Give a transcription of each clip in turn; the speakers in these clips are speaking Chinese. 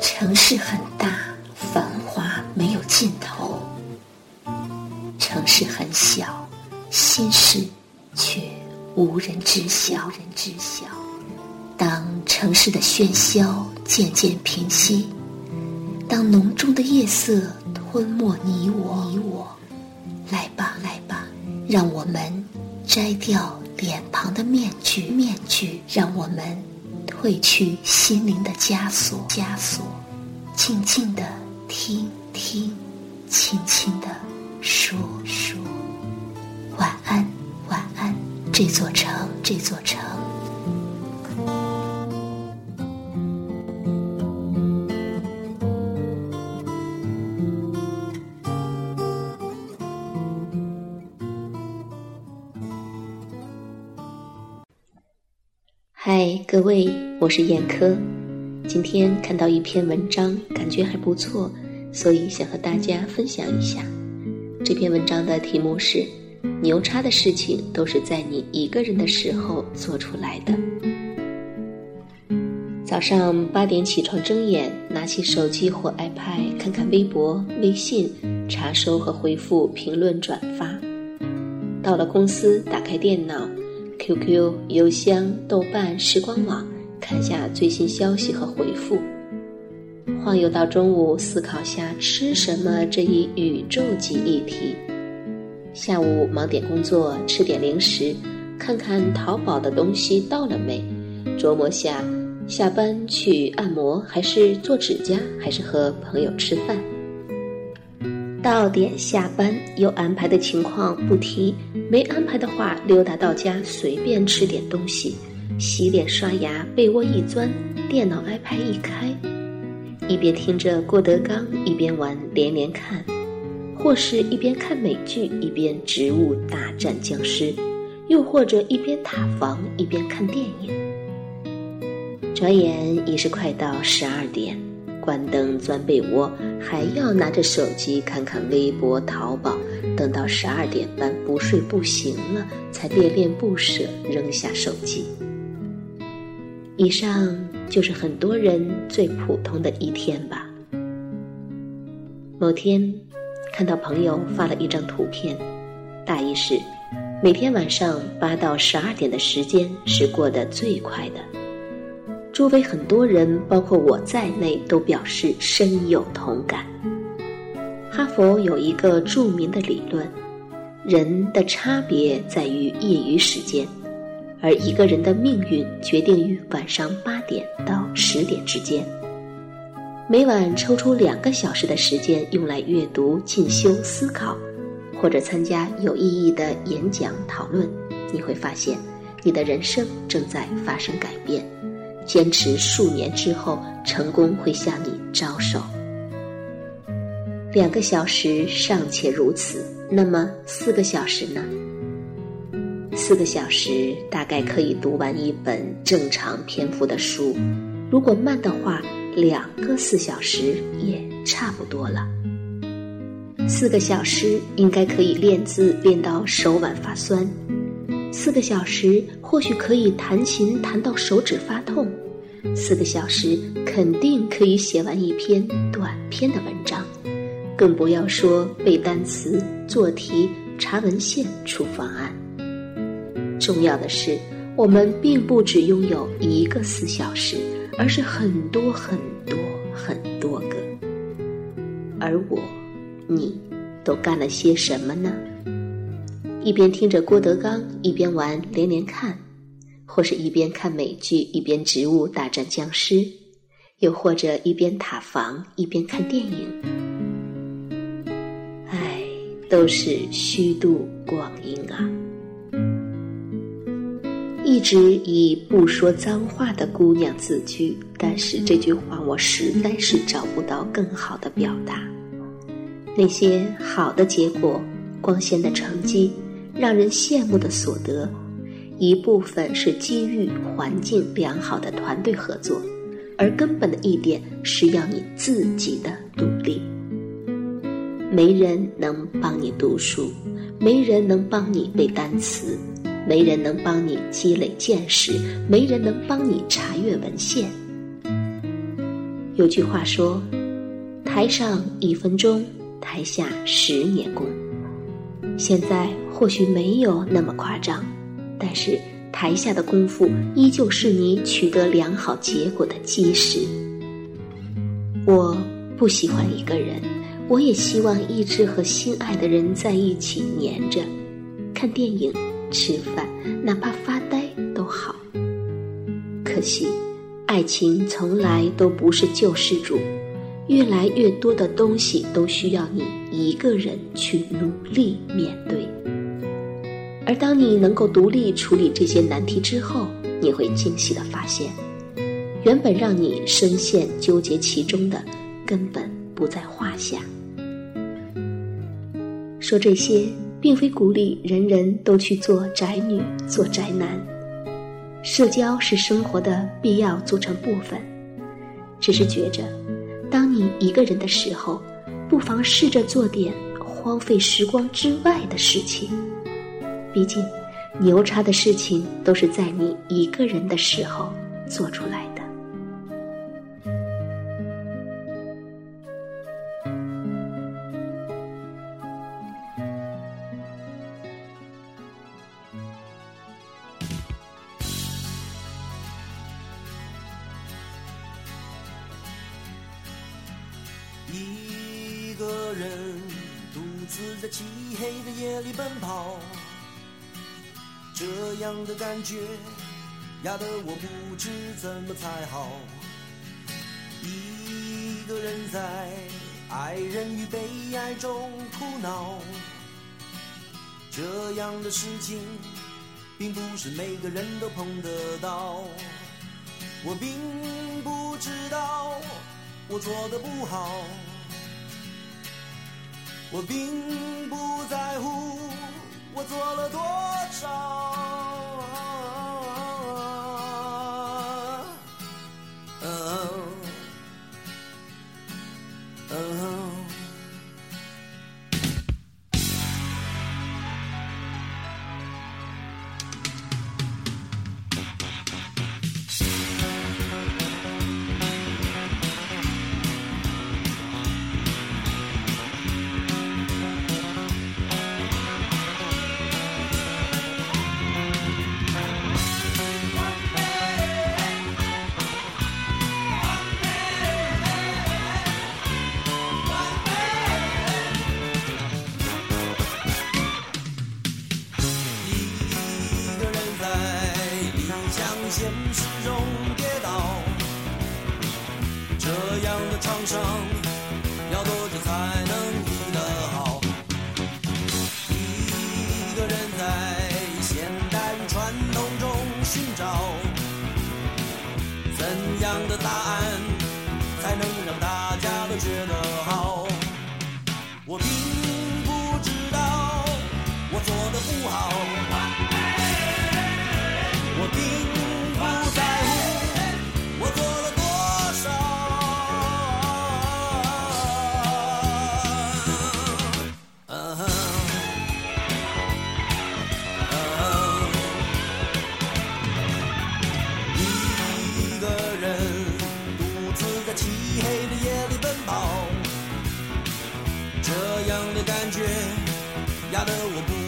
城市很大，繁华没有尽头；城市很小，心事却无人知晓。人知晓。当城市的喧嚣渐渐平息，当浓重的夜色吞没你我，你我，来吧，来吧，让我们摘掉脸庞的面具，面具，让我们。褪去心灵的枷锁，枷锁，静静的听听，轻轻的说说，晚安，晚安，这座城，这座城。嗨，各位，我是燕科。今天看到一篇文章，感觉还不错，所以想和大家分享一下。这篇文章的题目是：牛叉的事情都是在你一个人的时候做出来的。早上八点起床睁眼，拿起手机或 iPad 看看微博、微信，查收和回复评论、转发。到了公司，打开电脑。QQ、邮箱、豆瓣、时光网，看下最新消息和回复。晃悠到中午，思考下吃什么这一宇宙级议题。下午忙点工作，吃点零食，看看淘宝的东西到了没，琢磨下下班去按摩，还是做指甲，还是和朋友吃饭。到点下班有安排的情况不提，没安排的话溜达到家随便吃点东西，洗脸刷牙，被窝一钻，电脑 iPad 一开，一边听着郭德纲一边玩连连看，或是一边看美剧一边植物大战僵尸，又或者一边塔防一边看电影。转眼已是快到十二点。关灯钻被窝，还要拿着手机看看微博、淘宝，等到十二点半不睡不行了，才恋恋不舍扔下手机。以上就是很多人最普通的一天吧。某天，看到朋友发了一张图片，大意是：每天晚上八到十二点的时间是过得最快的。周围很多人，包括我在内，都表示深有同感。哈佛有一个著名的理论：人的差别在于业余时间，而一个人的命运决定于晚上八点到十点之间。每晚抽出两个小时的时间用来阅读、进修、思考，或者参加有意义的演讲讨论，你会发现，你的人生正在发生改变。坚持数年之后，成功会向你招手。两个小时尚且如此，那么四个小时呢？四个小时大概可以读完一本正常篇幅的书，如果慢的话，两个四小时也差不多了。四个小时应该可以练字练到手腕发酸。四个小时或许可以弹琴弹到手指发痛，四个小时肯定可以写完一篇短篇的文章，更不要说背单词、做题、查文献、出方案。重要的是，我们并不只拥有一个四小时，而是很多很多很多个。而我，你，都干了些什么呢？一边听着郭德纲，一边玩连连看，或是一边看美剧，一边植物大战僵尸，又或者一边塔防，一边看电影。唉，都是虚度光阴啊！一直以不说脏话的姑娘自居，但是这句话我实在是找不到更好的表达。那些好的结果，光鲜的成绩。让人羡慕的所得，一部分是机遇环境良好的团队合作，而根本的一点是要你自己的努力。没人能帮你读书，没人能帮你背单词，没人能帮你积累见识，没人能帮你查阅文献。有句话说：“台上一分钟，台下十年功。”现在或许没有那么夸张，但是台下的功夫依旧是你取得良好结果的基石。我不喜欢一个人，我也希望一直和心爱的人在一起黏着，看电影、吃饭，哪怕发呆都好。可惜，爱情从来都不是救世主。越来越多的东西都需要你一个人去努力面对，而当你能够独立处理这些难题之后，你会惊喜的发现，原本让你深陷纠结其中的，根本不在话下。说这些，并非鼓励人人都去做宅女、做宅男，社交是生活的必要组成部分，只是觉着。当你一个人的时候，不妨试着做点荒废时光之外的事情。毕竟，牛叉的事情都是在你一个人的时候做出来的。一个人独自在漆黑的夜里奔跑，样的感觉压得我不知怎么才好。一个人在爱人与被爱中苦恼，这样的事情并不是每个人都碰得到。我并不知道我做的不好。我并不在乎我做了多少。Uh-huh. 向现实中跌倒，这样的创伤要多久才能医得好？一个人在现代传统中寻找。怎样的答案才能让大家都觉得。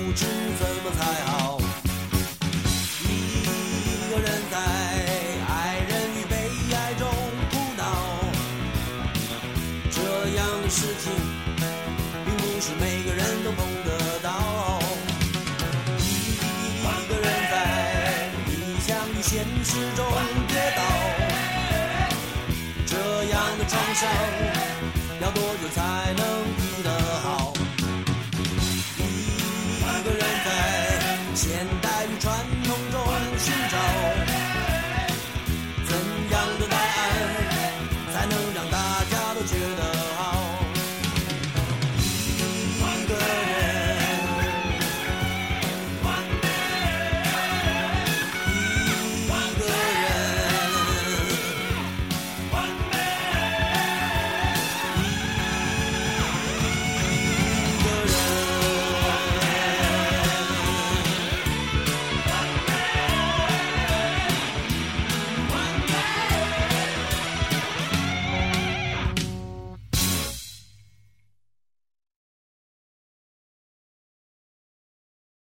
不知怎么才好。一个人在爱人与被爱中苦恼，这样的事情并不是每个人都碰得到。一个人在理想与现实中跌倒。这样的创伤，要多久才能？